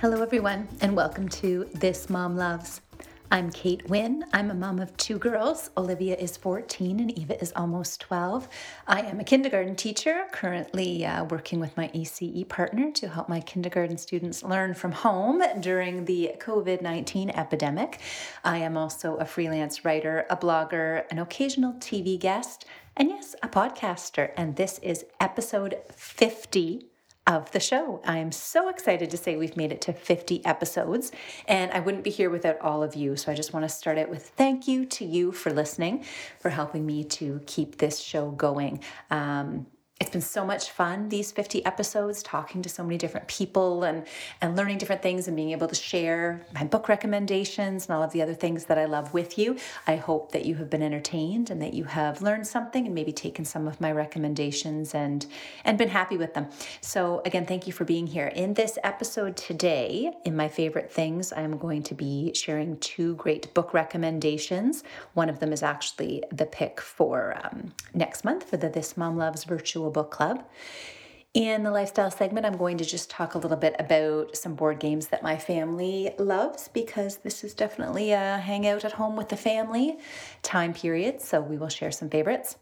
Hello, everyone, and welcome to This Mom Loves. I'm Kate Wynn. I'm a mom of two girls. Olivia is 14 and Eva is almost 12. I am a kindergarten teacher, currently uh, working with my ECE partner to help my kindergarten students learn from home during the COVID 19 epidemic. I am also a freelance writer, a blogger, an occasional TV guest, and yes, a podcaster. And this is episode 50 of the show. I am so excited to say we've made it to 50 episodes, and I wouldn't be here without all of you. So I just want to start it with thank you to you for listening, for helping me to keep this show going. Um, it's been so much fun these 50 episodes talking to so many different people and and learning different things and being able to share my book recommendations and all of the other things that I love with you. I hope that you have been entertained and that you have learned something and maybe taken some of my recommendations and and been happy with them. So again, thank you for being here. In this episode today, in my favorite things, I am going to be sharing two great book recommendations. One of them is actually the pick for um, next month for the This Mom Loves virtual Book Club. In the lifestyle segment, I'm going to just talk a little bit about some board games that my family loves because this is definitely a hangout at home with the family time period. So we will share some favorites.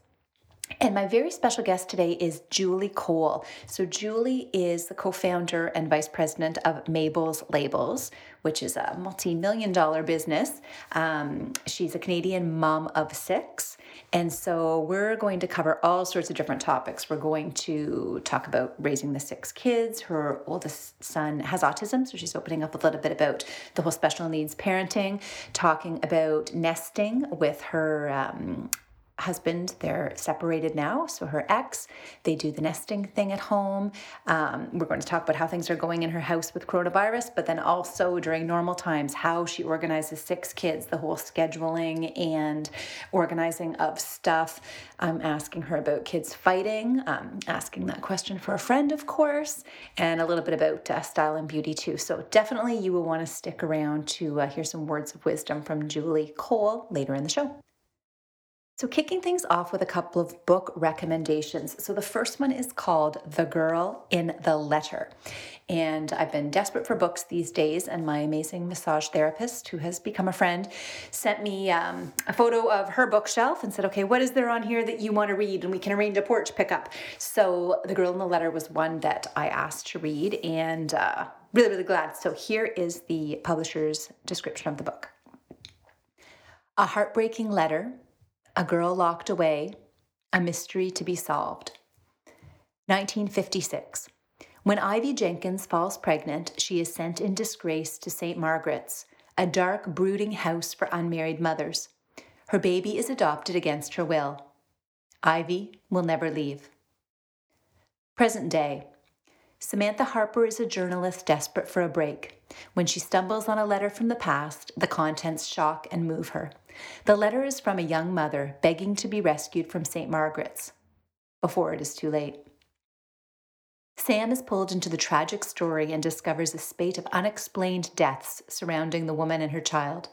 And my very special guest today is Julie Cole. So, Julie is the co founder and vice president of Mabel's Labels, which is a multi million dollar business. Um, she's a Canadian mom of six. And so, we're going to cover all sorts of different topics. We're going to talk about raising the six kids. Her oldest son has autism, so she's opening up a little bit about the whole special needs parenting, talking about nesting with her. Um, husband, they're separated now, so her ex, they do the nesting thing at home. Um, we're going to talk about how things are going in her house with coronavirus, but then also during normal times, how she organizes six kids, the whole scheduling and organizing of stuff. I'm asking her about kids fighting, um, asking that question for a friend, of course, and a little bit about uh, style and beauty too. So definitely you will want to stick around to uh, hear some words of wisdom from Julie Cole later in the show. So, kicking things off with a couple of book recommendations. So, the first one is called The Girl in the Letter. And I've been desperate for books these days, and my amazing massage therapist, who has become a friend, sent me um, a photo of her bookshelf and said, Okay, what is there on here that you want to read? And we can arrange a porch pickup. So, The Girl in the Letter was one that I asked to read, and uh, really, really glad. So, here is the publisher's description of the book. A heartbreaking letter a Girl Locked Away, A Mystery to be Solved. 1956. When Ivy Jenkins falls pregnant, she is sent in disgrace to St. Margaret's, a dark, brooding house for unmarried mothers. Her baby is adopted against her will. Ivy will never leave. Present day. Samantha Harper is a journalist desperate for a break. When she stumbles on a letter from the past, the contents shock and move her. The letter is from a young mother begging to be rescued from St. Margaret's before it is too late. Sam is pulled into the tragic story and discovers a spate of unexplained deaths surrounding the woman and her child.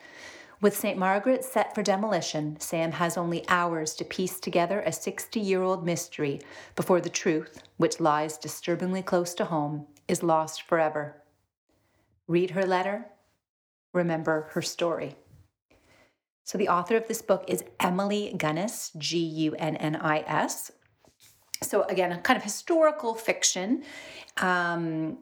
With St. Margaret set for demolition, Sam has only hours to piece together a 60 year old mystery before the truth, which lies disturbingly close to home, is lost forever. Read her letter, remember her story. So, the author of this book is Emily Gunnis, G U N N I S. So, again, a kind of historical fiction. Um,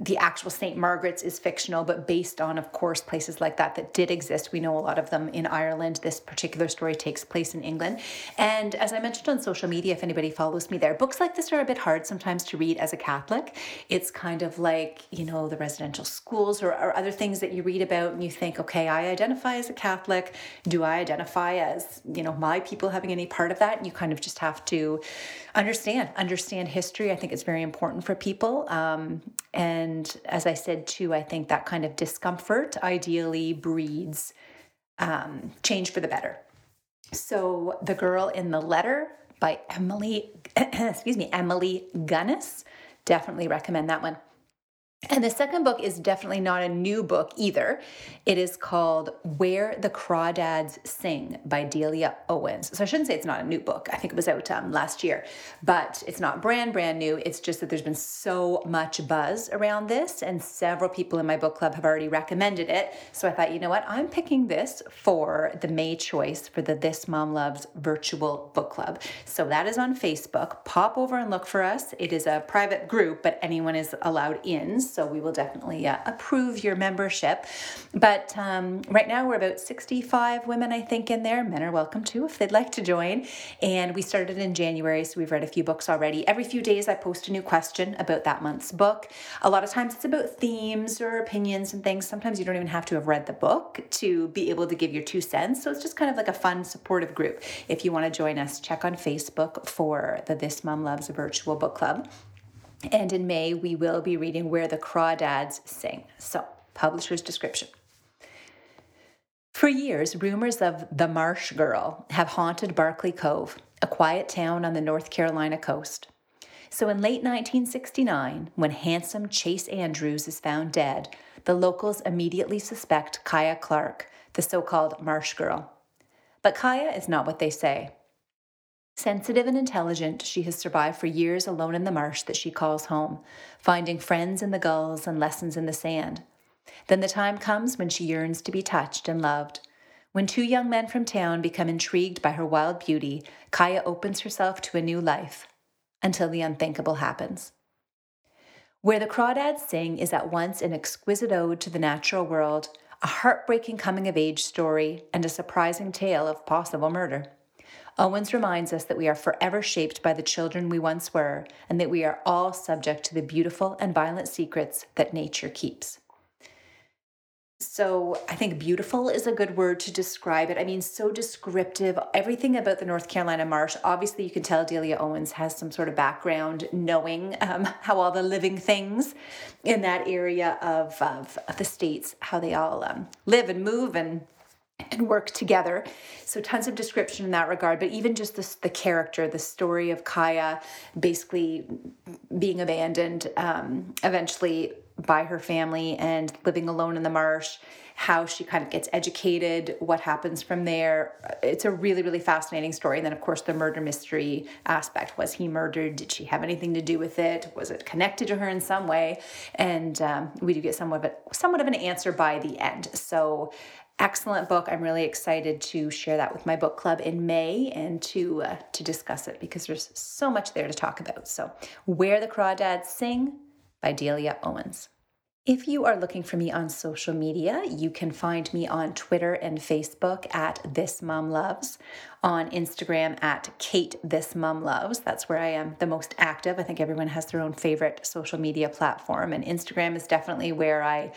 the actual St. Margaret's is fictional, but based on, of course, places like that that did exist. We know a lot of them in Ireland. This particular story takes place in England. And as I mentioned on social media, if anybody follows me there, books like this are a bit hard sometimes to read as a Catholic. It's kind of like, you know, the residential schools or, or other things that you read about and you think, okay, I identify as a Catholic. Do I identify as, you know, my people having any part of that? And you kind of just have to understand, understand history. I think it's very important for people. Um, and as I said too, I think that kind of discomfort ideally breeds um, change for the better. So, The Girl in the Letter by Emily, excuse me, Emily Gunnis. Definitely recommend that one. And the second book is definitely not a new book either. It is called Where the Crawdads Sing by Delia Owens. So I shouldn't say it's not a new book. I think it was out um, last year, but it's not brand, brand new. It's just that there's been so much buzz around this, and several people in my book club have already recommended it. So I thought, you know what? I'm picking this for the May choice for the This Mom Loves virtual book club. So that is on Facebook. Pop over and look for us. It is a private group, but anyone is allowed in so we will definitely uh, approve your membership. But um, right now we're about 65 women, I think, in there. Men are welcome too if they'd like to join. And we started in January, so we've read a few books already. Every few days I post a new question about that month's book. A lot of times it's about themes or opinions and things. Sometimes you don't even have to have read the book to be able to give your two cents. So it's just kind of like a fun, supportive group. If you want to join us, check on Facebook for the This Mom Loves Virtual Book Club. And in May, we will be reading Where the Crawdads Sing. So, publisher's description. For years, rumors of the Marsh Girl have haunted Barkley Cove, a quiet town on the North Carolina coast. So, in late 1969, when handsome Chase Andrews is found dead, the locals immediately suspect Kya Clark, the so called Marsh Girl. But Kya is not what they say. Sensitive and intelligent, she has survived for years alone in the marsh that she calls home, finding friends in the gulls and lessons in the sand. Then the time comes when she yearns to be touched and loved. When two young men from town become intrigued by her wild beauty, Kya opens herself to a new life until the unthinkable happens. Where the Crawdads Sing is at once an exquisite ode to the natural world, a heartbreaking coming of age story, and a surprising tale of possible murder. Owens reminds us that we are forever shaped by the children we once were, and that we are all subject to the beautiful and violent secrets that nature keeps. So, I think beautiful is a good word to describe it. I mean, so descriptive. Everything about the North Carolina marsh. Obviously, you can tell Delia Owens has some sort of background knowing um, how all the living things in that area of, of, of the states, how they all um, live and move and and work together. So tons of description in that regard, but even just the character, the story of Kya basically being abandoned um, eventually by her family and living alone in the marsh, how she kind of gets educated, what happens from there. It's a really, really fascinating story. And then, of course, the murder mystery aspect. Was he murdered? Did she have anything to do with it? Was it connected to her in some way? And um, we do get somewhat of, a, somewhat of an answer by the end. So excellent book. I'm really excited to share that with my book club in May and to uh, to discuss it because there's so much there to talk about. So, Where the Crawdads Sing by Delia Owens. If you are looking for me on social media, you can find me on Twitter and Facebook at This Mom Loves, on Instagram at Kate This Mom Loves. That's where I am the most active. I think everyone has their own favorite social media platform, and Instagram is definitely where I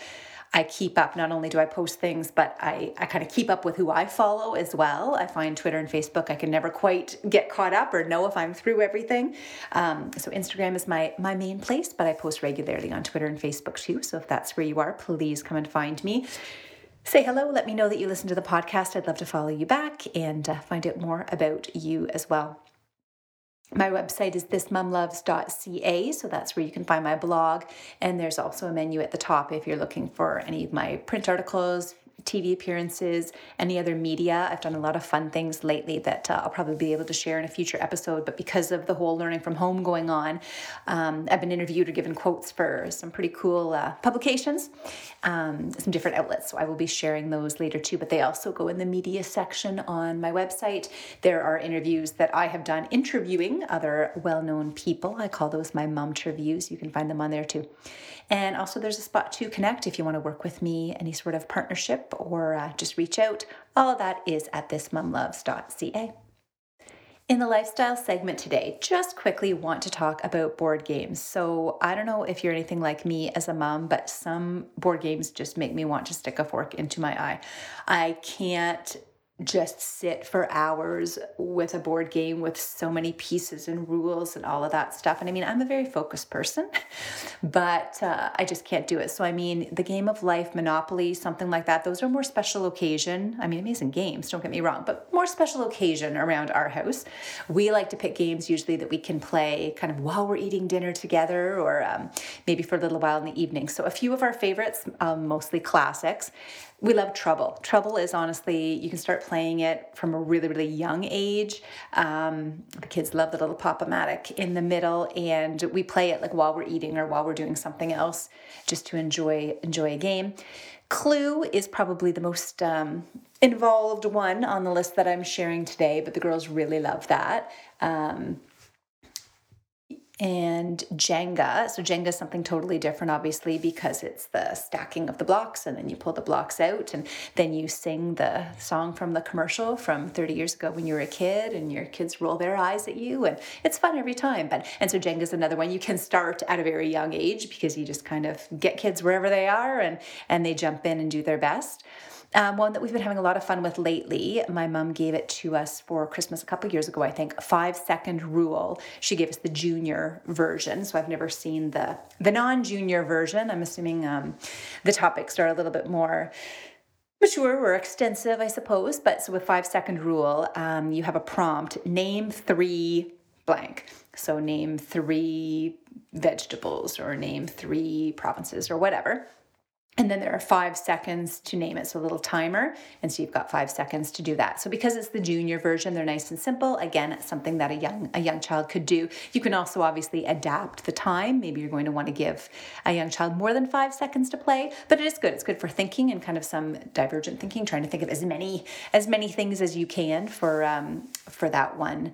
I keep up. Not only do I post things, but I, I kind of keep up with who I follow as well. I find Twitter and Facebook, I can never quite get caught up or know if I'm through everything. Um, so Instagram is my, my main place, but I post regularly on Twitter and Facebook too. So if that's where you are, please come and find me. Say hello, let me know that you listen to the podcast. I'd love to follow you back and uh, find out more about you as well. My website is thismomloves.ca, so that's where you can find my blog. And there's also a menu at the top if you're looking for any of my print articles, TV appearances, any other media. I've done a lot of fun things lately that uh, I'll probably be able to share in a future episode. But because of the whole learning from home going on, um, I've been interviewed or given quotes for some pretty cool uh, publications, um, some different outlets. So I will be sharing those later too. But they also go in the media section on my website. There are interviews that I have done interviewing other well known people. I call those my mom reviews. You can find them on there too. And also, there's a spot to connect if you want to work with me, any sort of partnership, or uh, just reach out. All of that is at thismomloves.ca. In the lifestyle segment today, just quickly want to talk about board games. So, I don't know if you're anything like me as a mom, but some board games just make me want to stick a fork into my eye. I can't just sit for hours with a board game with so many pieces and rules and all of that stuff. And I mean, I'm a very focused person, but uh, I just can't do it. So, I mean, the game of life, Monopoly, something like that, those are more special occasion. I mean, amazing games, don't get me wrong, but more special occasion around our house. We like to pick games usually that we can play kind of while we're eating dinner together or um, maybe for a little while in the evening. So, a few of our favorites, um, mostly classics. We love Trouble. Trouble is honestly, you can start playing it from a really, really young age. Um, the kids love the little Pop-O-Matic in the middle, and we play it like while we're eating or while we're doing something else, just to enjoy enjoy a game. Clue is probably the most um, involved one on the list that I'm sharing today, but the girls really love that. Um, and Jenga. So Jenga is something totally different, obviously, because it's the stacking of the blocks, and then you pull the blocks out, and then you sing the song from the commercial from 30 years ago when you were a kid, and your kids roll their eyes at you, and it's fun every time. But and so Jenga is another one you can start at a very young age because you just kind of get kids wherever they are, and and they jump in and do their best. Um, one that we've been having a lot of fun with lately. My mom gave it to us for Christmas a couple years ago, I think. Five second rule. She gave us the junior version, so I've never seen the the non junior version. I'm assuming um, the topics are a little bit more mature or extensive, I suppose. But so with five second rule, um, you have a prompt: name three blank. So name three vegetables or name three provinces or whatever. And then there are five seconds to name it, so a little timer. And so you've got five seconds to do that. So because it's the junior version, they're nice and simple. Again, it's something that a young a young child could do. You can also obviously adapt the time. Maybe you're going to want to give a young child more than five seconds to play, but it is good. It's good for thinking and kind of some divergent thinking, trying to think of as many as many things as you can for um, for that one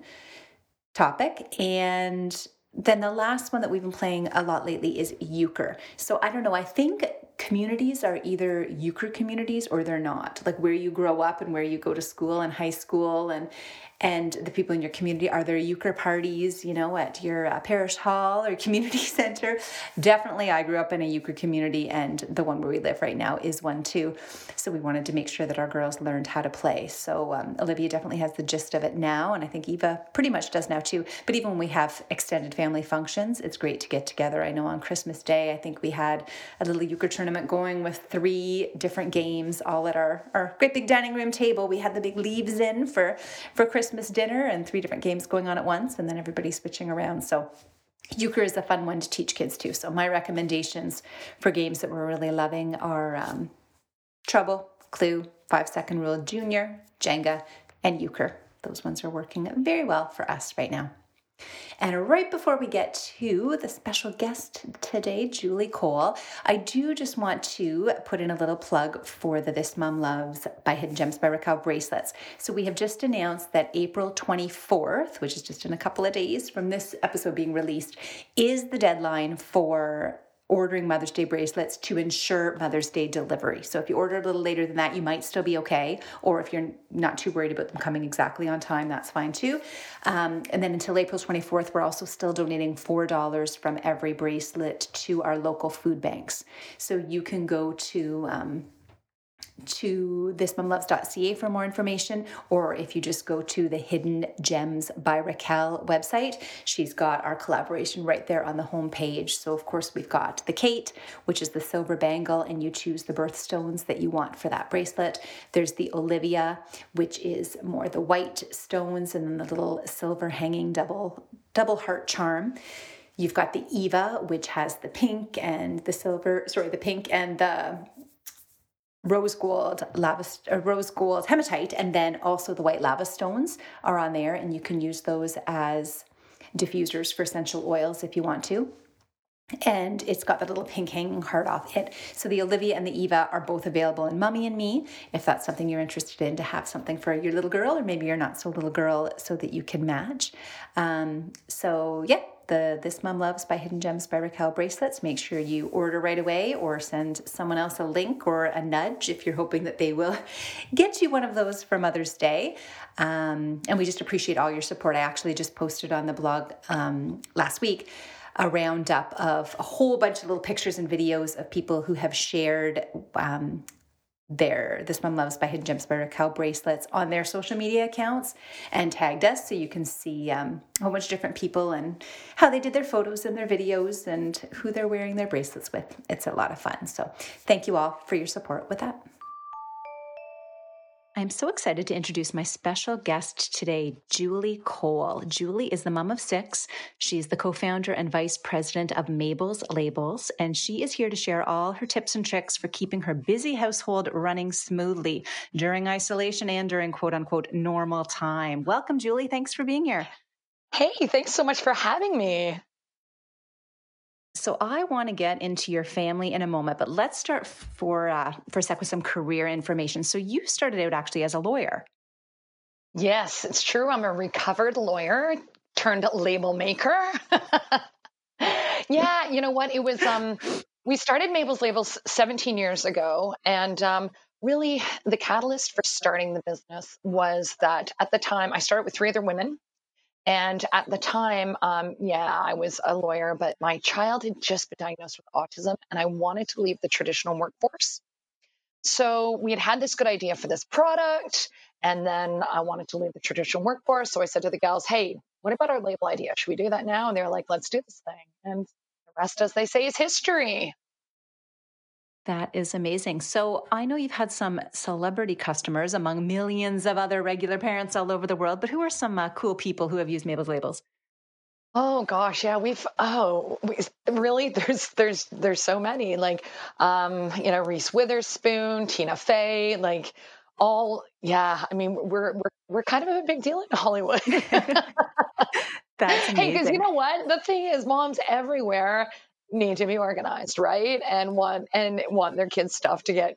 topic. And then the last one that we've been playing a lot lately is euchre. So I don't know, I think communities are either euchre communities or they're not. Like where you grow up and where you go to school and high school and and the people in your community are there euchre parties you know at your uh, parish hall or community center? Definitely i grew up in a euchre community and the one where we live right now is one too. So we wanted to make sure that our girls learned how to play. So um, olivia definitely has the gist of it now and i think eva pretty much does now too. But even when we have extended family functions it's great to get together. I know on christmas day i think we had a little euchre tournament going with three different games all at our, our great big dining room table we had the big leaves in for for christmas Christmas dinner and three different games going on at once, and then everybody switching around. So Euchre is a fun one to teach kids too. So my recommendations for games that we're really loving are um, Trouble, Clue, Five Second Rule Junior, Jenga, and Euchre. Those ones are working very well for us right now. And right before we get to the special guest today, Julie Cole, I do just want to put in a little plug for the This Mom Loves by Hidden Gems by Raquel bracelets. So we have just announced that April 24th, which is just in a couple of days from this episode being released, is the deadline for ordering Mother's Day bracelets to ensure Mother's Day delivery. So if you order a little later than that, you might still be okay. Or if you're not too worried about them coming exactly on time, that's fine too. Um, and then until April 24th, we're also still donating $4 from every bracelet to our local food banks. So you can go to um, to thismomloves.ca for more information, or if you just go to the Hidden Gems by Raquel website, she's got our collaboration right there on the home page. So, of course, we've got the Kate, which is the silver bangle, and you choose the birthstones that you want for that bracelet. There's the Olivia, which is more the white stones, and then the little silver hanging double double heart charm. You've got the Eva, which has the pink and the silver, sorry, the pink and the rose gold, lava, rose gold hematite, and then also the white lava stones are on there, and you can use those as diffusers for essential oils if you want to. And it's got the little pink hanging heart off it. So the Olivia and the Eva are both available in Mummy and Me if that's something you're interested in to have something for your little girl, or maybe you're not so little girl so that you can match. Um, so, yeah, the This Mom Loves by Hidden Gems by Raquel bracelets. Make sure you order right away or send someone else a link or a nudge if you're hoping that they will get you one of those for Mother's Day. Um, and we just appreciate all your support. I actually just posted on the blog um, last week a roundup of a whole bunch of little pictures and videos of people who have shared um, their This Mom Loves by Hidden Gems by Raquel bracelets on their social media accounts and tagged us so you can see um, a whole bunch of different people and how they did their photos and their videos and who they're wearing their bracelets with. It's a lot of fun. So thank you all for your support with that. I'm so excited to introduce my special guest today, Julie Cole. Julie is the mom of six. She's the co founder and vice president of Mabel's Labels, and she is here to share all her tips and tricks for keeping her busy household running smoothly during isolation and during quote unquote normal time. Welcome, Julie. Thanks for being here. Hey, thanks so much for having me. So I want to get into your family in a moment, but let's start for uh, for a sec with some career information. So you started out actually as a lawyer. Yes, it's true. I'm a recovered lawyer turned label maker. yeah, you know what? It was um we started Mabel's Labels 17 years ago and um really the catalyst for starting the business was that at the time I started with three other women and at the time, um, yeah, I was a lawyer, but my child had just been diagnosed with autism and I wanted to leave the traditional workforce. So we had had this good idea for this product. And then I wanted to leave the traditional workforce. So I said to the gals, hey, what about our label idea? Should we do that now? And they're like, let's do this thing. And the rest, as they say, is history. That is amazing. So I know you've had some celebrity customers among millions of other regular parents all over the world, but who are some uh, cool people who have used Mabel's labels? Oh gosh, yeah, we've oh we, really there's there's there's so many like um you know Reese Witherspoon, Tina Fey, like all yeah, I mean we're we're we're kind of a big deal in Hollywood. That's amazing. Hey, because you know what? The thing is, moms everywhere need to be organized, right? And want and want their kids' stuff to get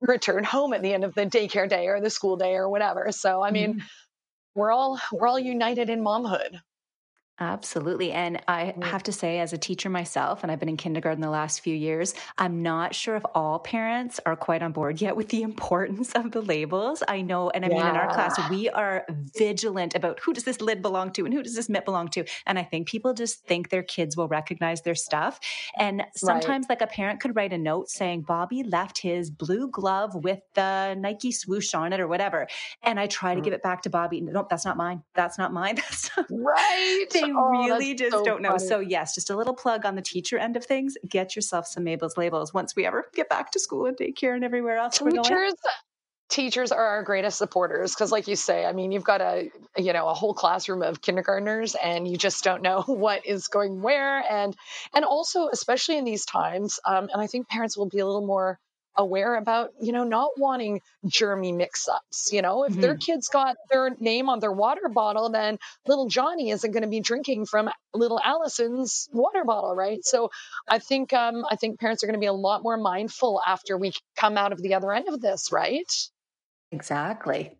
returned home at the end of the daycare day or the school day or whatever. So I mean, mm. we're all we're all united in momhood. Absolutely. And I have to say, as a teacher myself, and I've been in kindergarten the last few years, I'm not sure if all parents are quite on board yet with the importance of the labels. I know, and I mean, in our class, we are vigilant about who does this lid belong to and who does this mitt belong to. And I think people just think their kids will recognize their stuff. And sometimes, right. like a parent could write a note saying, Bobby left his blue glove with the Nike swoosh on it or whatever. And I try to mm. give it back to Bobby. Nope, that's not mine. That's not mine. That's not- right they oh, really just so don't know. Funny. So yes, just a little plug on the teacher end of things. Get yourself some Mabel's labels once we ever get back to school and daycare and everywhere else. Teachers, teachers are our greatest supporters because, like you say, I mean, you've got a you know a whole classroom of kindergartners, and you just don't know what is going where, and and also especially in these times, um, and I think parents will be a little more aware about, you know, not wanting germy mix ups. You know, if mm-hmm. their kids got their name on their water bottle, then little Johnny isn't going to be drinking from little Allison's water bottle, right? So I think, um, I think parents are going to be a lot more mindful after we come out of the other end of this, right? Exactly.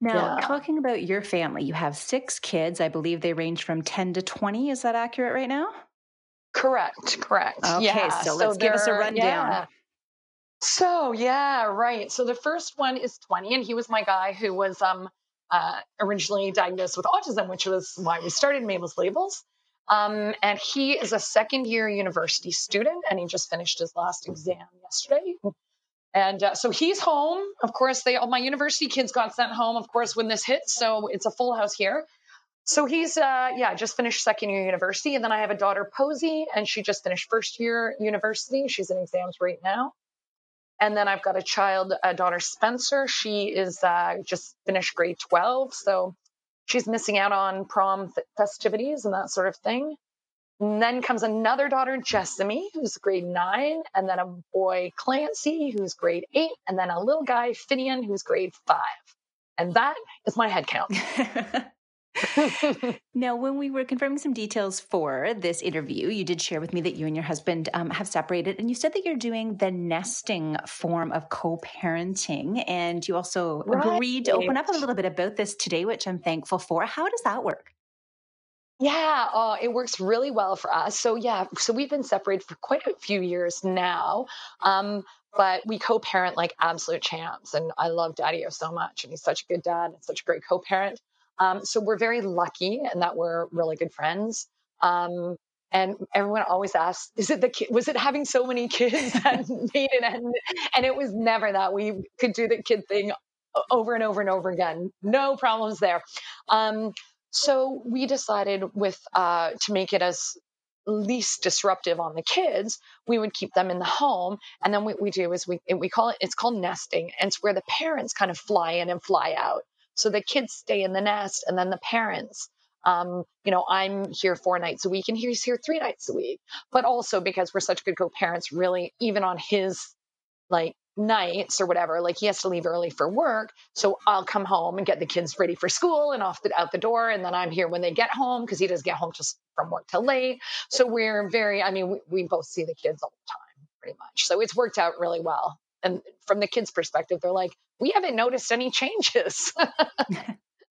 Now, yeah. talking about your family, you have six kids. I believe they range from 10 to 20. Is that accurate right now? Correct, correct. Okay, yeah. so let's so give us a rundown. Yeah. So yeah, right. So the first one is 20, and he was my guy who was um uh, originally diagnosed with autism, which was why we started Mabel's Labels. Um, and he is a second year university student, and he just finished his last exam yesterday. And uh, so he's home. Of course, they all my university kids got sent home. Of course, when this hit, so it's a full house here. So he's uh, yeah, just finished second year university, and then I have a daughter Posey, and she just finished first year university. She's in exams right now. And then I've got a child, a daughter, Spencer. She is uh, just finished grade 12. So she's missing out on prom festivities and that sort of thing. And then comes another daughter, Jessamy, who's grade nine, and then a boy, Clancy, who's grade eight, and then a little guy, Finian, who's grade five. And that is my head count. now, when we were confirming some details for this interview, you did share with me that you and your husband um, have separated, and you said that you're doing the nesting form of co parenting. And you also right. agreed to open up a little bit about this today, which I'm thankful for. How does that work? Yeah, uh, it works really well for us. So yeah, so we've been separated for quite a few years now. Um, but we co-parent like absolute champs and i love daddy so much and he's such a good dad and such a great co-parent um, so we're very lucky in that we're really good friends. Um, and everyone always asks, "Is it the kid? Was it having so many kids that made it end?" And it was never that. We could do the kid thing over and over and over again. No problems there. Um, so we decided with uh, to make it as least disruptive on the kids, we would keep them in the home. And then what we do is we we call it it's called nesting, and it's where the parents kind of fly in and fly out. So the kids stay in the nest, and then the parents um, you know, I'm here four nights a week and he's here three nights a week. But also because we're such good co-parents, really, even on his like nights or whatever, like he has to leave early for work. So I'll come home and get the kids ready for school and off the, out the door. And then I'm here when they get home because he does get home just from work till late. So we're very, I mean, we, we both see the kids all the time pretty much. So it's worked out really well. And from the kids' perspective, they're like, we haven't noticed any changes.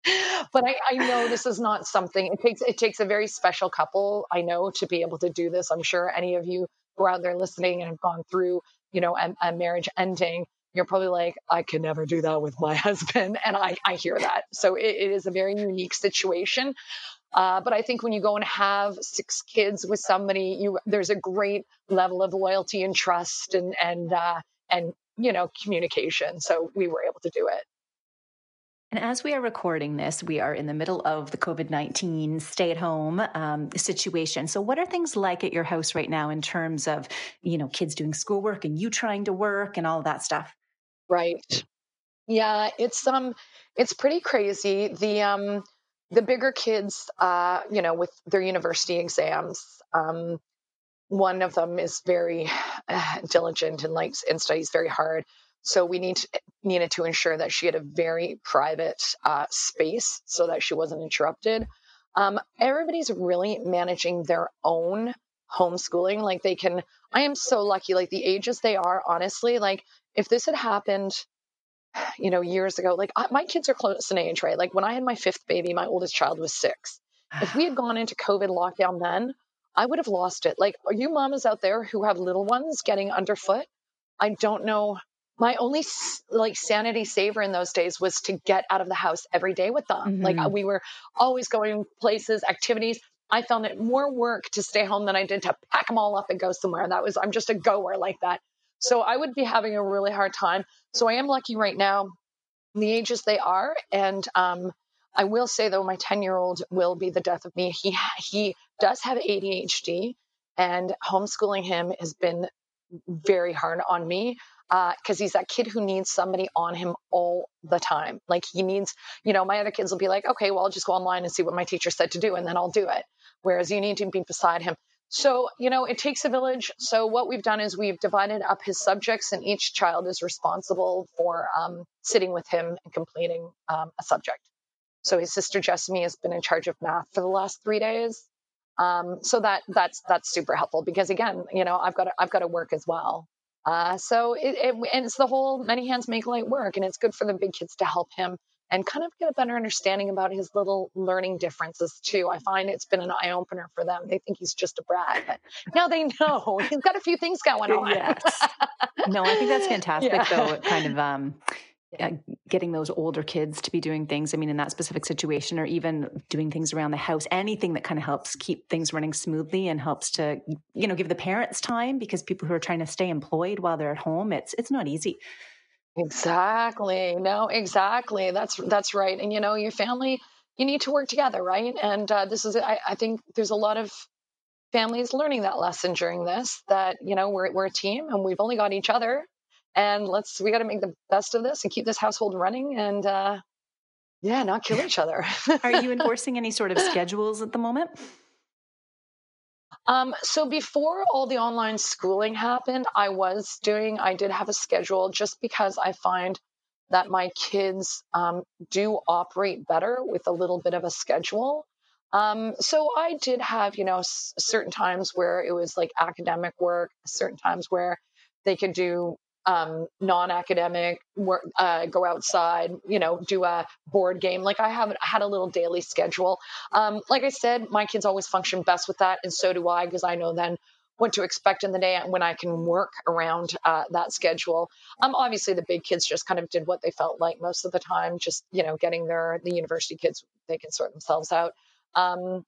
but I, I, know this is not something it takes it takes a very special couple i know to be able to do this. I'm sure any of you who are out there listening and have gone through you know a, a marriage ending you're probably like i can never do that with my husband and i, I hear that. So it, it is a very unique situation. Uh, but I think when you go and have six kids with somebody, you there's a great level of loyalty and trust and and uh, and you know communication. So we were able to do it. And as we are recording this, we are in the middle of the COVID 19 stay at home um, situation. So, what are things like at your house right now in terms of, you know, kids doing schoolwork and you trying to work and all of that stuff? Right. Yeah, it's um it's pretty crazy. The um the bigger kids uh, you know, with their university exams, um, one of them is very uh, diligent and likes and studies very hard. So we need to, needed to ensure that she had a very private uh, space so that she wasn't interrupted. Um, everybody's really managing their own homeschooling. Like they can, I am so lucky, like the ages they are, honestly, like if this had happened, you know, years ago, like I, my kids are close in age, right? Like when I had my fifth baby, my oldest child was six. If we had gone into COVID lockdown then, I would have lost it. Like, are you mamas out there who have little ones getting underfoot? I don't know my only like sanity saver in those days was to get out of the house every day with them. Mm-hmm. Like we were always going places, activities. I found it more work to stay home than I did to pack them all up and go somewhere. That was, I'm just a goer like that. So I would be having a really hard time. So I am lucky right now, the ages they are. And um, I will say though, my 10 year old will be the death of me. He, he does have ADHD and homeschooling him has been very hard on me because uh, he's that kid who needs somebody on him all the time. Like he needs, you know, my other kids will be like, okay, well, I'll just go online and see what my teacher said to do, and then I'll do it. Whereas you need to be beside him. So, you know, it takes a village. So, what we've done is we've divided up his subjects, and each child is responsible for um, sitting with him and completing um, a subject. So, his sister Jessamy has been in charge of math for the last three days. Um, so that that's that's super helpful because again, you know, I've got to, I've got to work as well. Uh, so it, it, and it's the whole many hands make light work, and it's good for the big kids to help him and kind of get a better understanding about his little learning differences too. I find it's been an eye opener for them. They think he's just a brat, but now they know he's got a few things going on. Yes. no, I think that's fantastic yeah. though. Kind of um, getting those older kids to be doing things. I mean, in that specific situation, or even doing things around the house, anything that kind of helps keep things running smoothly and helps to, you know, give the parents time because people who are trying to stay employed while they're at home, it's it's not easy. Exactly. No, exactly. That's that's right. And you know, your family, you need to work together, right? And uh, this is, I, I think, there's a lot of families learning that lesson during this. That you know, we're we're a team, and we've only got each other and let's we got to make the best of this and keep this household running and uh, yeah, not kill each other. Are you enforcing any sort of schedules at the moment? Um, so before all the online schooling happened, I was doing, I did have a schedule just because I find that my kids um, do operate better with a little bit of a schedule. Um, so I did have, you know, s- certain times where it was like academic work, certain times where they could do um, non-academic work, uh, go outside, you know, do a board game. Like I have had a little daily schedule. Um, like I said, my kids always function best with that, and so do I because I know then what to expect in the day and when I can work around uh, that schedule. Um, obviously the big kids just kind of did what they felt like most of the time, just you know, getting their the university kids they can sort themselves out. Um,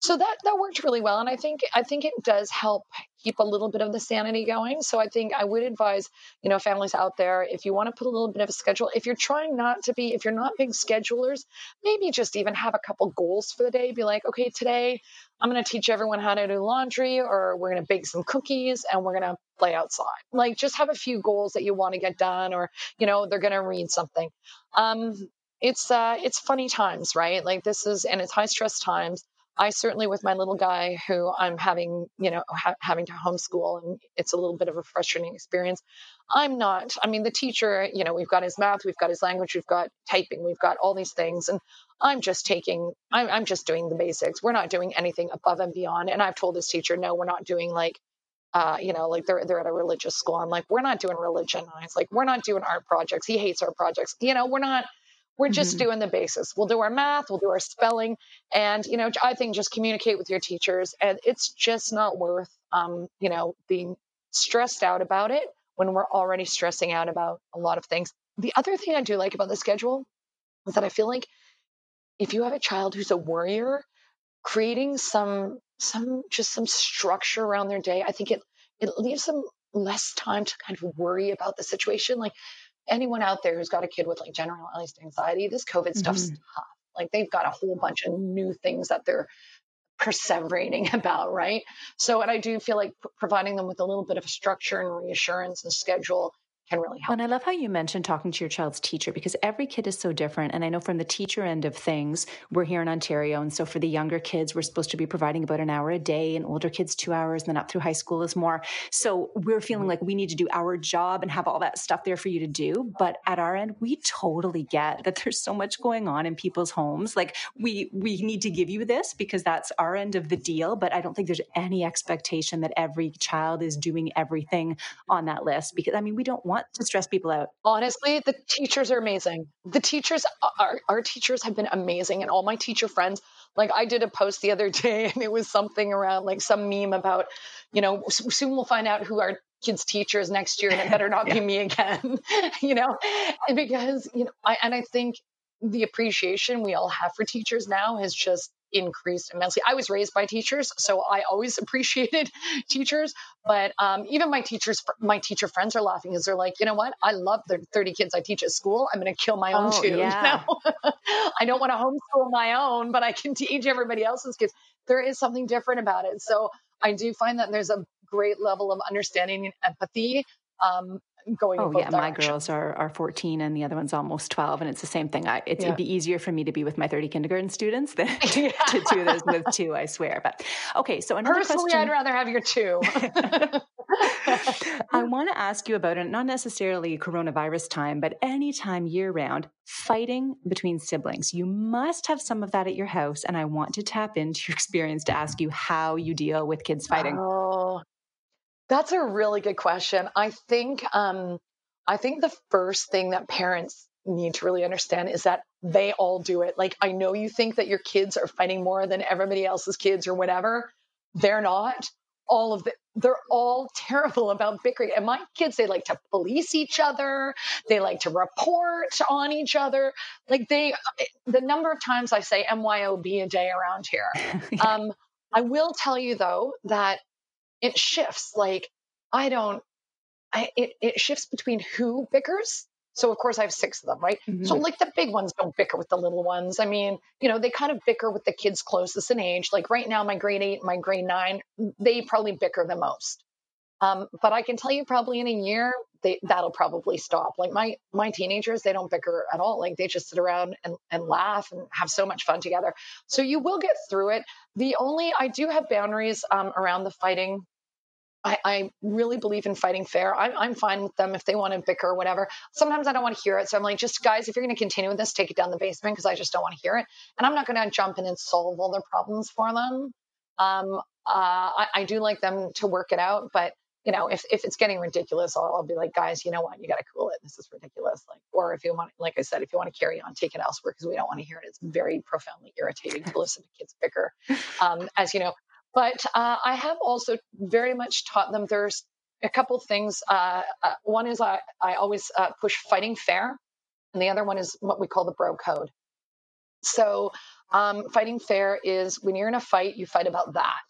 so that that worked really well and i think i think it does help keep a little bit of the sanity going. So i think i would advise you know families out there if you want to put a little bit of a schedule if you're trying not to be if you're not big schedulers maybe just even have a couple goals for the day. Be like okay today i'm going to teach everyone how to do laundry or we're going to bake some cookies and we're going to play outside. Like just have a few goals that you want to get done or you know they're going to read something. Um it's uh it's funny times right? Like this is and it's high stress times I certainly, with my little guy who I'm having, you know, ha- having to homeschool, and it's a little bit of a frustrating experience. I'm not, I mean, the teacher, you know, we've got his math, we've got his language, we've got typing, we've got all these things. And I'm just taking, I'm, I'm just doing the basics. We're not doing anything above and beyond. And I've told this teacher, no, we're not doing like, uh, you know, like they're they're at a religious school. I'm like, we're not doing religion. I like, we're not doing art projects. He hates our projects. You know, we're not we're just mm-hmm. doing the basics. We'll do our math, we'll do our spelling, and you know, I think just communicate with your teachers. And it's just not worth, um, you know, being stressed out about it when we're already stressing out about a lot of things. The other thing I do like about the schedule is that I feel like if you have a child who's a worrier, creating some some just some structure around their day, I think it it leaves them less time to kind of worry about the situation. Like anyone out there who's got a kid with like generalized anxiety, this COVID mm-hmm. stuff's tough. Like they've got a whole bunch of new things that they're perseverating about, right? So, and I do feel like p- providing them with a little bit of a structure and reassurance and schedule can really help. And I love how you mentioned talking to your child's teacher because every kid is so different. And I know from the teacher end of things, we're here in Ontario. And so for the younger kids, we're supposed to be providing about an hour a day and older kids, two hours, and then up through high school is more. So we're feeling mm-hmm. like we need to do our job and have all that stuff there for you to do. But at our end, we totally get that there's so much going on in people's homes. Like we, we need to give you this because that's our end of the deal. But I don't think there's any expectation that every child is doing everything on that list because I mean, we don't want want to stress people out? Honestly, the teachers are amazing. The teachers, our, our teachers have been amazing. And all my teacher friends, like I did a post the other day and it was something around like some meme about, you know, soon we'll find out who our kids' teachers next year and it better not yeah. be me again, you know, and because, you know, I, and I think the appreciation we all have for teachers now has just increased immensely. I was raised by teachers, so I always appreciated teachers. But um, even my teachers, my teacher friends are laughing because they're like, you know what? I love the 30 kids I teach at school. I'm going to kill my own oh, too. Yeah. I don't want to homeschool my own, but I can teach everybody else's kids. There is something different about it. So I do find that there's a great level of understanding and empathy um, going. Oh yeah, my girls are are 14 and the other one's almost 12, and it's the same thing. I, it, would be easier for me to be with my 30 kindergarten students than to, yeah. to do this with two. I swear. But okay, so another personally, question. I'd rather have your two. I want to ask you about it, not necessarily coronavirus time, but any time year round, fighting between siblings. You must have some of that at your house, and I want to tap into your experience to ask you how you deal with kids fighting. Oh, that's a really good question. I think um, I think the first thing that parents need to really understand is that they all do it. Like I know you think that your kids are fighting more than everybody else's kids or whatever. They're not. All of the they're all terrible about bickering. And my kids, they like to police each other. They like to report on each other. Like they, the number of times I say MYOB a day around here. yeah. um, I will tell you though that it shifts. Like I don't, I, it, it shifts between who bickers. So of course I have six of them, right? Mm-hmm. So like the big ones don't bicker with the little ones. I mean, you know, they kind of bicker with the kids closest in age. Like right now, my grade eight, my grade nine, they probably bicker the most. Um, but I can tell you probably in a year, they, that'll probably stop. Like my, my teenagers, they don't bicker at all. Like they just sit around and, and laugh and have so much fun together. So you will get through it. The only, I do have boundaries um, around the fighting. I, I, really believe in fighting fair. I'm, I'm fine with them if they want to bicker or whatever. Sometimes I don't want to hear it. So I'm like, just guys, if you're going to continue with this, take it down the basement because I just don't want to hear it. And I'm not going to jump in and solve all their problems for them. Um, uh, I, I do like them to work it out, but you know, if, if it's getting ridiculous, I'll, I'll be like, guys, you know what? You got to cool it. This is ridiculous. Like, or if you want, like I said, if you want to carry on, take it elsewhere because we don't want to hear it. It's very profoundly irritating to listen to kids bicker. Um, as you know, but uh, I have also very much taught them there's a couple things. Uh, uh, one is I, I always uh, push fighting fair, and the other one is what we call the bro code. So Um, fighting fair is when you're in a fight, you fight about that.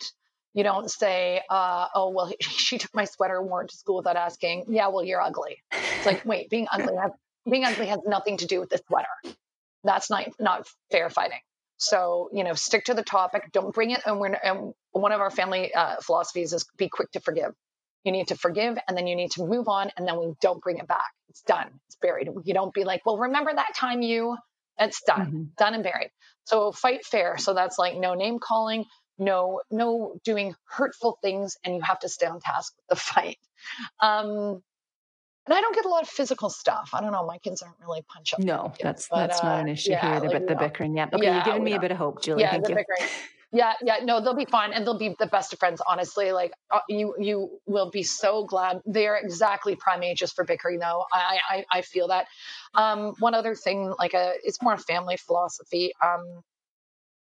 You don't say, uh, "Oh, well, she took my sweater and wore it to school without asking." Yeah, well, you're ugly. It's like, wait, being ugly has, being ugly has nothing to do with the sweater. That's not not fair fighting. So you know, stick to the topic. Don't bring it. And we're and one of our family uh, philosophies is be quick to forgive. You need to forgive, and then you need to move on, and then we don't bring it back. It's done. It's buried. You don't be like, well, remember that time you. It's done, mm-hmm. done and buried. So fight fair. So that's like no name calling, no no doing hurtful things, and you have to stay on task with the fight. Um, and I don't get a lot of physical stuff. I don't know. My kids aren't really punch up. No, that's but, that's uh, not an issue yeah, here. Like, but the bickering, yeah. Okay, yeah, you're giving me a bit of hope, Julie. Yeah, Thank you. Bickering. Yeah, yeah, no, they'll be fine, and they'll be the best of friends. Honestly, like uh, you, you will be so glad. They are exactly prime ages for bickering, though. I, I, I feel that. Um, one other thing, like a, it's more a family philosophy. Um,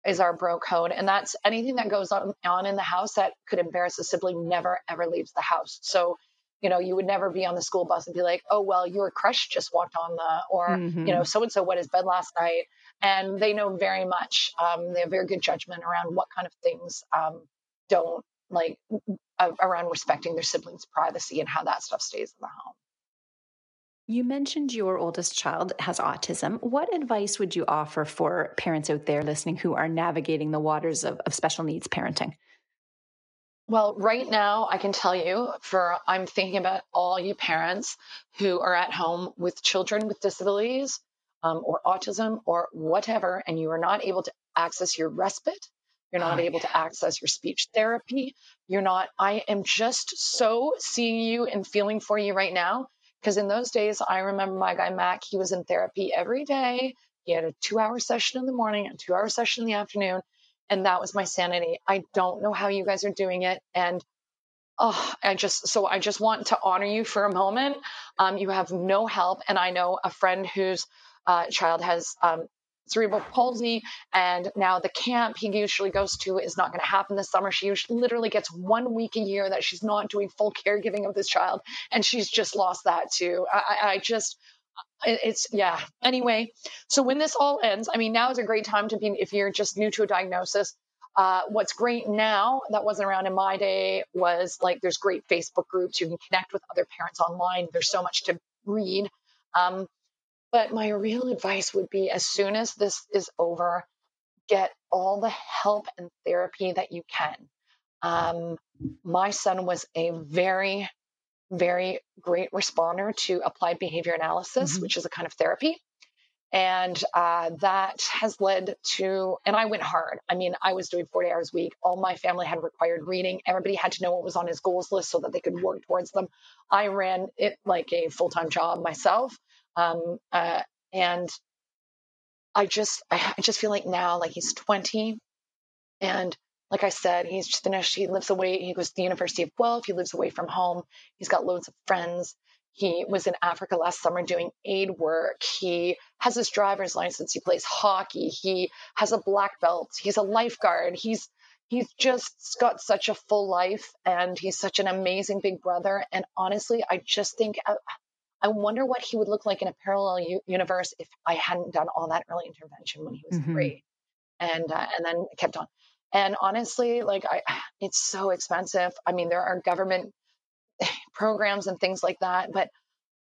is our bro code, and that's anything that goes on, on in the house that could embarrass a sibling never ever leaves the house. So you know, you would never be on the school bus and be like, oh, well, your crush just walked on the, or, mm-hmm. you know, so and so went his bed last night. And they know very much, um, they have very good judgment around what kind of things um, don't like uh, around respecting their siblings' privacy and how that stuff stays in the home. You mentioned your oldest child has autism. What advice would you offer for parents out there listening who are navigating the waters of, of special needs parenting? Well, right now, I can tell you for I'm thinking about all you parents who are at home with children with disabilities um, or autism or whatever, and you are not able to access your respite. You're not oh, able yeah. to access your speech therapy. You're not, I am just so seeing you and feeling for you right now. Because in those days, I remember my guy Mac, he was in therapy every day. He had a two hour session in the morning, a two hour session in the afternoon and that was my sanity. I don't know how you guys are doing it. And oh, I just, so I just want to honor you for a moment. Um, you have no help. And I know a friend whose uh, child has um, cerebral palsy, and now the camp he usually goes to is not going to happen this summer. She usually, literally gets one week a year that she's not doing full caregiving of this child, and she's just lost that too. I, I just, it's yeah. Anyway so when this all ends i mean now is a great time to be if you're just new to a diagnosis. Uh, what's great now that wasn't around in my day was like there's great facebook groups. You can connect with other parents online. There's so much to read. Um, but my real advice would be as soon as this is over get all the help and therapy that you can um, my son was a very very great responder to applied behavior analysis, mm-hmm. which is a kind of therapy. And uh, that has led to, and I went hard. I mean, I was doing 40 hours a week. All my family had required reading. Everybody had to know what was on his goals list so that they could work towards them. I ran it like a full time job myself. Um, uh, and I just, I, just feel like now, like he's 20 and like I said, he's finished. He lives away. He goes to the University of Guelph. He lives away from home. He's got loads of friends. He was in Africa last summer doing aid work. He has his driver's license. He plays hockey. He has a black belt. He's a lifeguard. He's he's just got such a full life, and he's such an amazing big brother. And honestly, I just think I, wonder what he would look like in a parallel u- universe if I hadn't done all that early intervention when he was mm-hmm. three, and uh, and then kept on. And honestly, like I, it's so expensive. I mean, there are government programs and things like that, but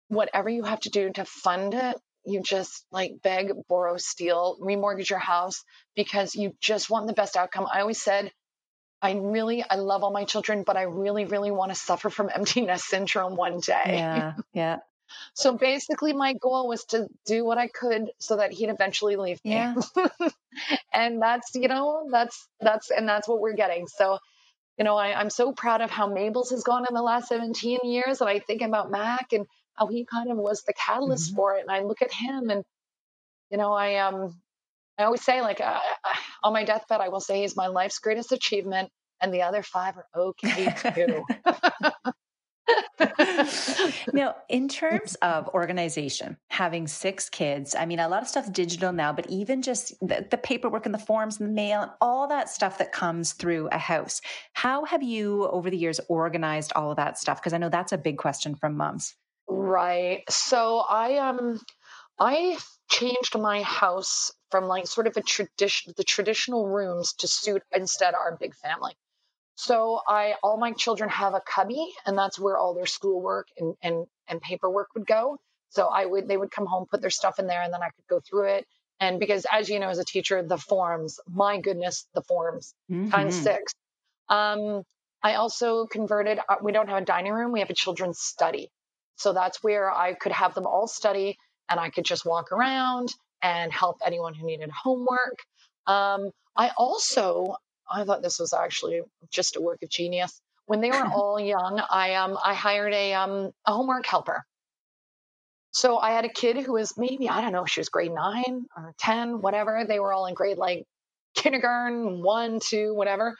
whatever you have to do to fund it, you just like beg, borrow, steal, remortgage your house because you just want the best outcome. I always said, I really, I love all my children, but I really, really want to suffer from empty nest syndrome one day. Yeah. Yeah. So basically, my goal was to do what I could so that he'd eventually leave me. Yeah. and that's, you know, that's, that's, and that's what we're getting. So, you know, I, I'm so proud of how Mabel's has gone in the last 17 years. And I think about Mac and how he kind of was the catalyst mm-hmm. for it. And I look at him and, you know, I, um, I always say, like, uh on my deathbed, I will say he's my life's greatest achievement, and the other five are okay too. now, in terms of organization, having six kids, I mean, a lot of stuff's digital now, but even just the, the, paperwork and the forms and the mail and all that stuff that comes through a house. How have you, over the years, organized all of that stuff? Because I know that's a big question from moms. Right. So I um I changed my house from like sort of a tradition, the traditional rooms to suit instead our big family. So I, all my children have a cubby, and that's where all their schoolwork and and and paperwork would go. So I would, they would come home, put their stuff in there, and then I could go through it. And because, as you know, as a teacher, the forms, my goodness, the forms mm-hmm. times six. Um, I also converted, uh, we don't have a dining room, we have a children's study. So that's where I could have them all study and I could just walk around and help anyone who needed homework. Um, I also, I thought this was actually just a work of genius. When they were all young, I um, I hired a um, a homework helper. So I had a kid who was maybe I don't know, she was grade nine or ten, whatever. They were all in grade like kindergarten, one, two, whatever.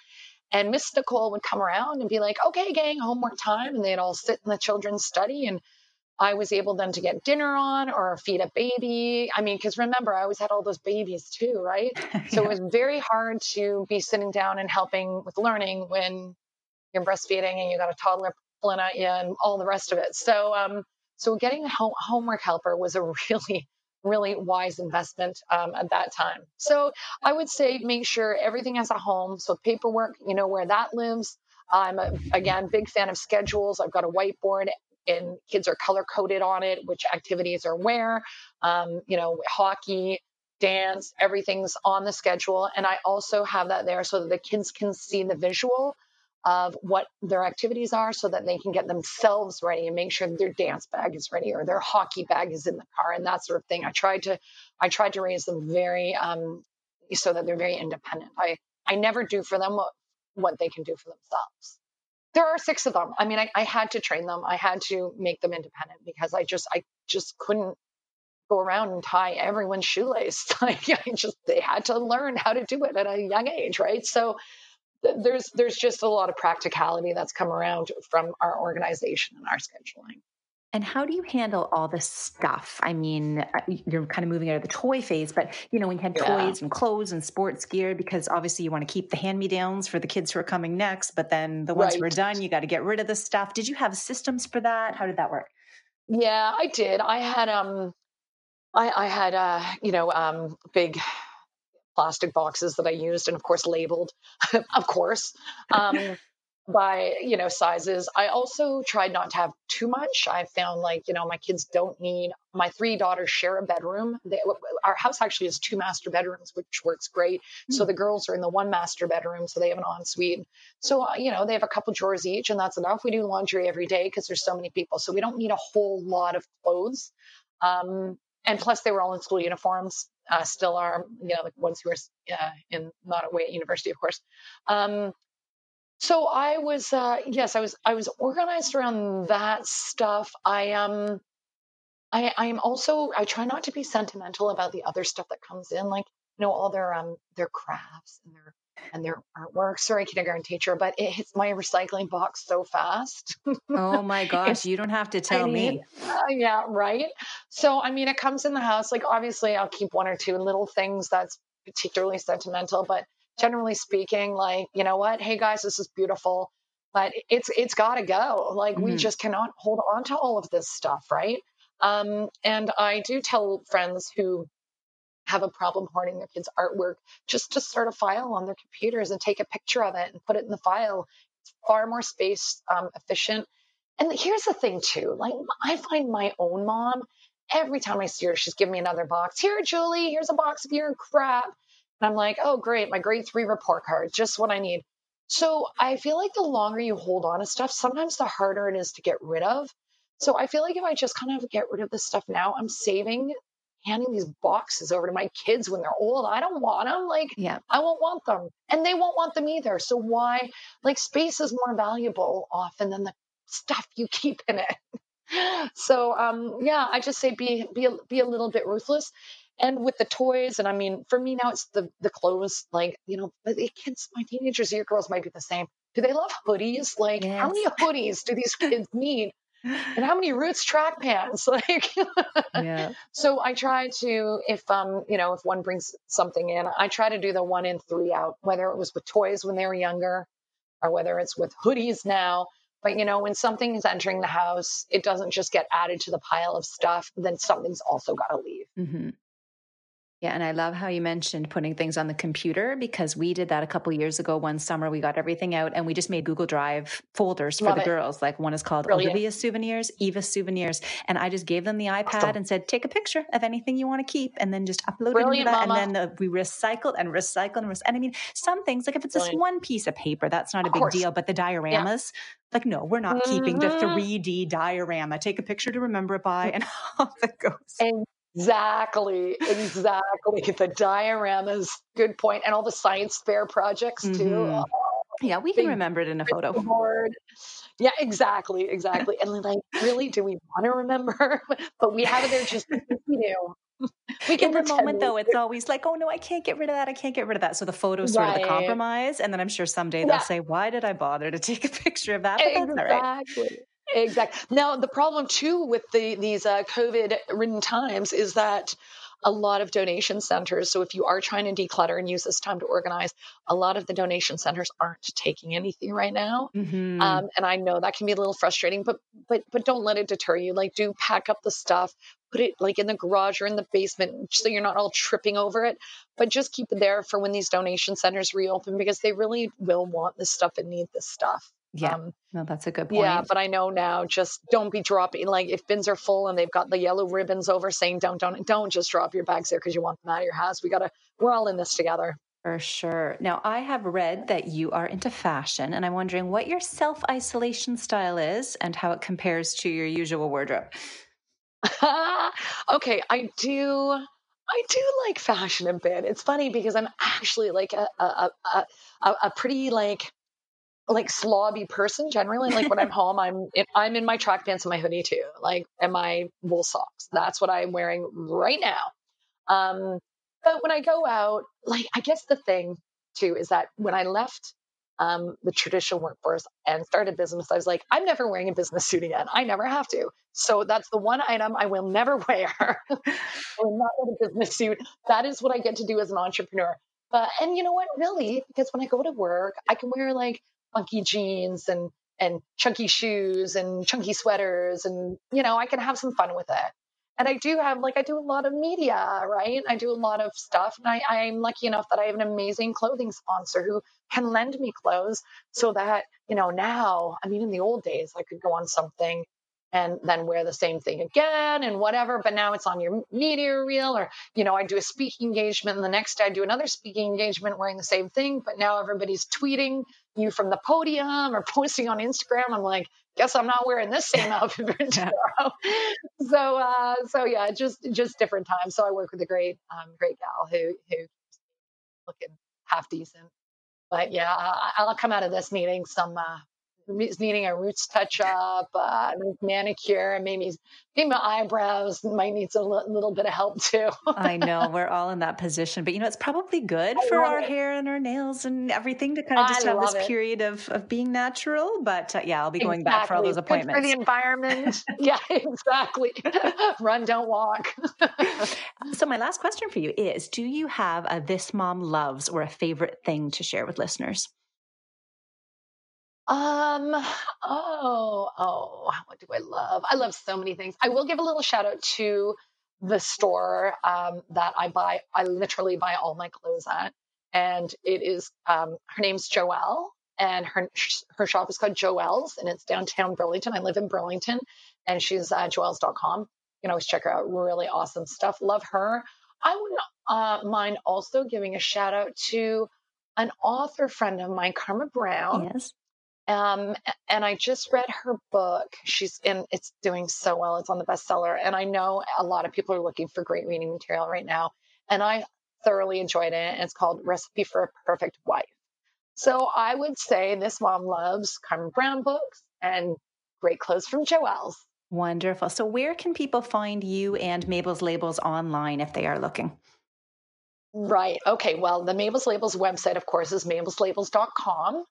And Miss Nicole would come around and be like, "Okay, gang, homework time," and they'd all sit in the children's study and I was able then to get dinner on or feed a baby. I mean, because remember, I always had all those babies too, right? yeah. So it was very hard to be sitting down and helping with learning when you're breastfeeding and you got a toddler pulling at you and all the rest of it. So, um, so getting a home- homework helper was a really, really wise investment um, at that time. So I would say make sure everything has a home. So paperwork, you know where that lives. I'm a, again big fan of schedules. I've got a whiteboard and kids are color coded on it, which activities are where, um, you know, hockey, dance, everything's on the schedule. And I also have that there so that the kids can see the visual of what their activities are so that they can get themselves ready and make sure their dance bag is ready or their hockey bag is in the car and that sort of thing. I tried to, I tried to raise them very, um, so that they're very independent. I, I never do for them what, what they can do for themselves there are six of them. I mean, I, I had to train them. I had to make them independent because I just, I just couldn't go around and tie everyone's shoelace. like I just, they had to learn how to do it at a young age, right? So th- there's, there's just a lot of practicality that's come around from our organization and our scheduling. And how do you handle all this stuff? I mean, uh, you're kind of moving out of the toy phase, but you know, when you had yeah. toys and clothes and sports gear, because obviously you want to keep the hand me downs for the kids who are coming next, but then the ones right. who are done, you got to get rid of the stuff. Did you have systems for that? How did that work? Yeah, I did. I had, um, I, I had, uh, you know, um, big plastic boxes that I used and of course labeled, of course. Um, by you know sizes. I also tried not to have too much. I found like you know my kids don't need my three daughters share a bedroom. They, our house actually has two master bedrooms which works great. Mm-hmm. so hmm. the girls are in the one master bedroom so they have an ensuite. So uh, you know they have a couple drawers each and that's enough. We do laundry every day because there's so many people so we don't need a whole lot of clothes. Um, and plus they were all in school uniforms uh, still are you know the ones who are uh, in not away at university of course. Um, so I was, uh, yes, I was, I was organized around that stuff. I um, I, I am also, I try not to be sentimental about the other stuff that comes in, like you know all their um their crafts and their and their artwork. Sorry, kindergarten teacher, but it hits my recycling box so fast. oh my gosh, you don't have to tell I me. Uh, yeah, right. So I mean, it comes in the house. Like obviously, I'll keep one or two little things that's particularly sentimental, but generally speaking, like, you know what? Hey guys, this is beautiful, but it's it's got to go. Like mm-hmm. we just cannot hold on to all of this stuff, right? Um, and I do tell friends who have a problem hoarding their kids' artwork just to start a file on their computers and take a picture of it and put it in the file. It's far more space um, efficient. And here's the thing too, like I find my own mom every time I see her, she's giving me another box. Here, Julie, here's a box of your crap. And I'm like, oh, great, my grade three report card, just what I need. So I feel like the longer you hold on to stuff, sometimes the harder it is to get rid of. So I feel like if I just kind of get rid of this stuff now, I'm saving handing these boxes over to my kids when they're old. I don't want them. Like, yeah. I won't want them. And they won't want them either. So why? Like, space is more valuable often than the stuff you keep in it. so um, yeah, I just say be be be a little bit ruthless and with the toys and i mean for me now it's the the clothes like you know the kids my teenagers your girls might be the same. Do they love hoodies? Like yes. how many hoodies do these kids need? And how many roots track pants? Like yeah. so i try to if um you know if one brings something in i try to do the one in three out whether it was with toys when they were younger or whether it's with hoodies now. But you know when something is entering the house it doesn't just get added to the pile of stuff then something's also got to leave. Mm-hmm. Yeah, and I love how you mentioned putting things on the computer because we did that a couple years ago. One summer, we got everything out and we just made Google Drive folders for Love the it. girls. Like one is called Brilliant. Olivia Souvenirs, Eva Souvenirs, and I just gave them the iPad Awesome. and said, "Take a picture of anything you want to keep," and then just upload Brilliant, it that. And then the, we recycled and recycled and, rec- and I mean, some things like if it's just one piece of paper, that's not a Of big course. deal. But the dioramas, like, no, we're not keeping the Mhm. 3D diorama. Take a picture to remember it by, and off it goes. Exactly, exactly. The dioramas, good point. and all the science fair projects too. Mhm. Oh, Yeah, we can remember it in a photo. board. Yeah, exactly, exactly. And like, really, do we want to remember? but we have it there just because we do. We in the moment though it's always like oh no i can't get rid of that i can't get rid of that so the photo's sort of the compromise and then i'm sure someday they'll Yeah. say why did i bother to take a picture of that but that's all right exactly. Now, the problem too with the these uh, COVID-ridden times is that a lot of donation centers. So, if you are trying to declutter and use this time to organize, a lot of the donation centers aren't taking anything right now. Mhm. Um, and I know that can be a little frustrating, but but but don't let it deter you. Like, do pack up the stuff, put it like in the garage or in the basement, so you're not all tripping over it. But just keep it there for when these donation centers reopen because they really will want this stuff and need this stuff. Yeah Um, no that's a good point yeah, but I know now. Just don't be dropping. Like if bins are full and they've got the yellow ribbons over saying don't don't don't just drop your bags there because you want them out of your house. We gotta. We're all in this together. for sure now i have read that you are into fashion and i'm wondering what your self-isolation style is and how it compares to your usual wardrobe okay, I do. I do like fashion a bit. It's funny because I'm actually like a a a, a, a pretty like like slobby person generally. Like when I'm home, I'm in, I'm in my track pants and my hoodie too, like and my wool socks. That's what I'm wearing right now. Um, but when I go out, like I guess the thing too is that when I left um, the traditional workforce and started business, I was like, I'm never wearing a business suit again. I never have to. So that's the one item I will never wear. I will not wear a business suit. That is what I get to do as an entrepreneur. But and you know what, really, because when I go to work, I can wear like funky jeans and and chunky shoes and chunky sweaters and you know, I can have some fun with it. And I do have like I do a lot of media, right? I do a lot of stuff, and I, I'm lucky enough that I have an amazing clothing sponsor who can lend me clothes so that you know now. I mean, in the old days, I could go on something and then wear the same thing again and whatever. But now it's on your media reel, or you know, I do a speaking engagement, and the next day I do another speaking engagement wearing the same thing. But now everybody's tweeting you from the podium or posting on Instagram. I'm like, guess I'm not wearing this same outfit for tomorrow. so, uh, so yeah, just just different times. So I work with a great, um, great gal who who looking half decent. But yeah, I, I'll come out of this meeting some. Uh, needing a roots touch up, uh, manicure, and maybe maybe my eyebrows might need some li- little bit of help too. I know we're all in that position, but you know, it's probably good I for our it. hair and our nails and everything to kind of I just have this it. period of, of being natural. But uh, yeah, I'll be going back for all those Exactly. Good appointments. for the environment. yeah, exactly. Run, don't walk. So, my last question for you is Do you have a This Mom Loves or a favorite thing to share with listeners? Um, oh, oh, what do I love? I love so many things. I will give a little shout out to the store um, that I buy. I literally buy all my clothes at, and it is um, her name's Joelle, and her her shop is called Joelle's, and it's downtown Burlington. I live in Burlington, and she's uh, joelles.com. You can always check her out. Really awesome stuff. Love her. I wouldn't uh, mind also giving a shout out to an author friend of mine, Karma Brown. Yes. Um, and I just read her book. She's in, it's doing so well. It's on the bestseller. And I know a lot of people are looking for great reading material right now. And I thoroughly enjoyed it. It's called Recipe for a Perfect Wife. So I would say this mom loves Karma Brown books and great clothes from Joelle's. Wonderful. So, where can people find you and Mabel's Labels online if they are looking? Right. Okay. Well, the Mabel's Labels website, of course, is mabelslabels.com.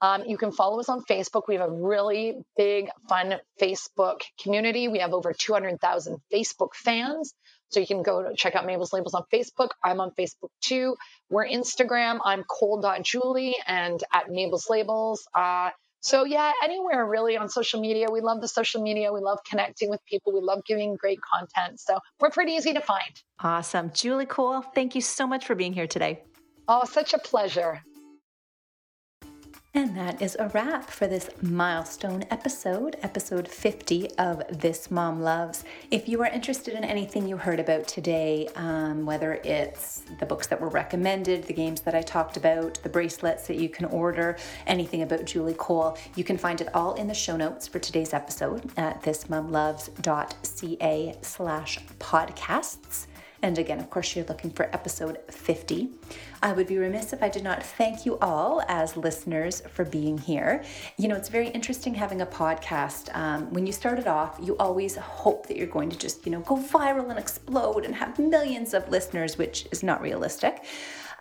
Um, you can follow us on Facebook. We have a really big, fun Facebook community. We have over 200,000 Facebook fans. So you can go to check out Mabel's Labels on Facebook. I'm on Facebook too. We're Instagram. I'm cole.julie and at Mabel's Labels. Uh, So, yeah, anywhere really on social media. We love the social media. We love connecting with people. We love giving great content. So, we're pretty easy to find. Awesome. Julie Cole, thank you so much for being here today. Oh, such a pleasure. And that is a wrap for this milestone episode, episode 50 of This Mom Loves. If you are interested in anything you heard about today, um, whether it's the books that were recommended, the games that I talked about, the bracelets that you can order, anything about Julie Cole, you can find it all in the show notes for today's episode at thismomloves.ca slash podcasts. And again, of course, you're looking for episode 50. I would be remiss if I did not thank you all as listeners for being here. You know, it's very interesting having a podcast. Um, when you start it off, you always hope that you're going to just, you know, go viral and explode and have millions of listeners, which is not realistic.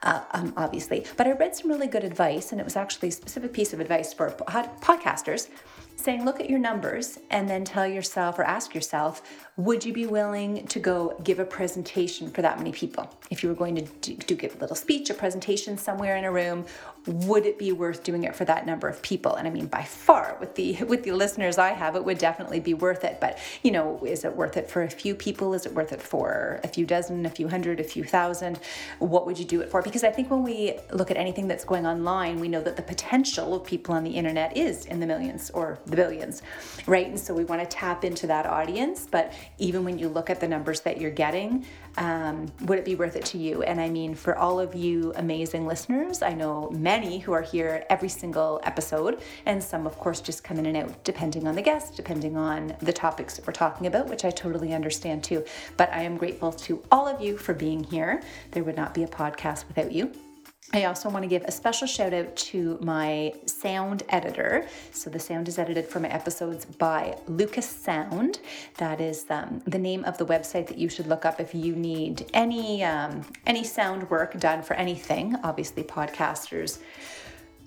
Uh, um, obviously, but I read some really good advice, and it was actually a specific piece of advice for podcasters saying, look at your numbers and then tell yourself or ask yourself, would you be willing to go give a presentation for that many people? If you were going to do, do give a little speech, a presentation somewhere in a room, would it be worth doing it for that number of people? And I mean, by far, with the with the listeners I have, it would definitely be worth it. But you know, is it worth it for a few people? Is it worth it for a few dozen, a few hundred, a few thousand? What would you do it for? Because I think when we look at anything that's going online, we know that the potential of people on the internet is in the millions or the billions, right? And so we want to tap into that audience. But even when you look at the numbers that you're getting, um, would it be worth it to you? And I mean, for all of you amazing listeners, I know many who are here every single episode, and some, of course, just come in and out depending on the guest, depending on the topics that we're talking about, which I totally understand too. But I am grateful to all of you for being here. There would not be a podcast without you. I also want to give a special shout out to my sound editor. So, the sound is edited for my episodes by Lukas Sound. That is um, the name of the website that you should look up if you need any um, any sound work done for anything. Obviously, podcasters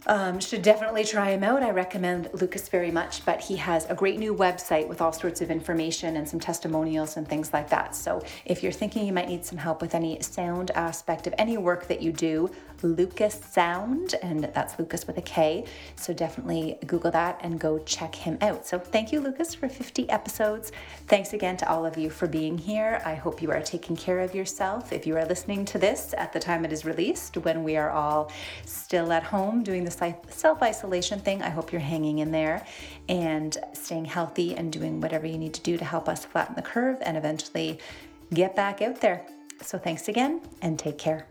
um, should definitely try him out. I recommend Lukas very much, but he has a great new website with all sorts of information and some testimonials and things like that. So if you're thinking you might need some help with any sound aspect of any work that you do, Lukas Sound, and that's Lukas with a K. So definitely Google that and go check him out. So thank you, Lukas, for 50 episodes. Thanks again to all of you for being here. I hope you are taking care of yourself. If you are listening to this at the time it is released, when we are all still at home doing the self isolation thing, I hope you're hanging in there and staying healthy and doing whatever you need to do to help us flatten the curve and eventually get back out there. So thanks again and take care.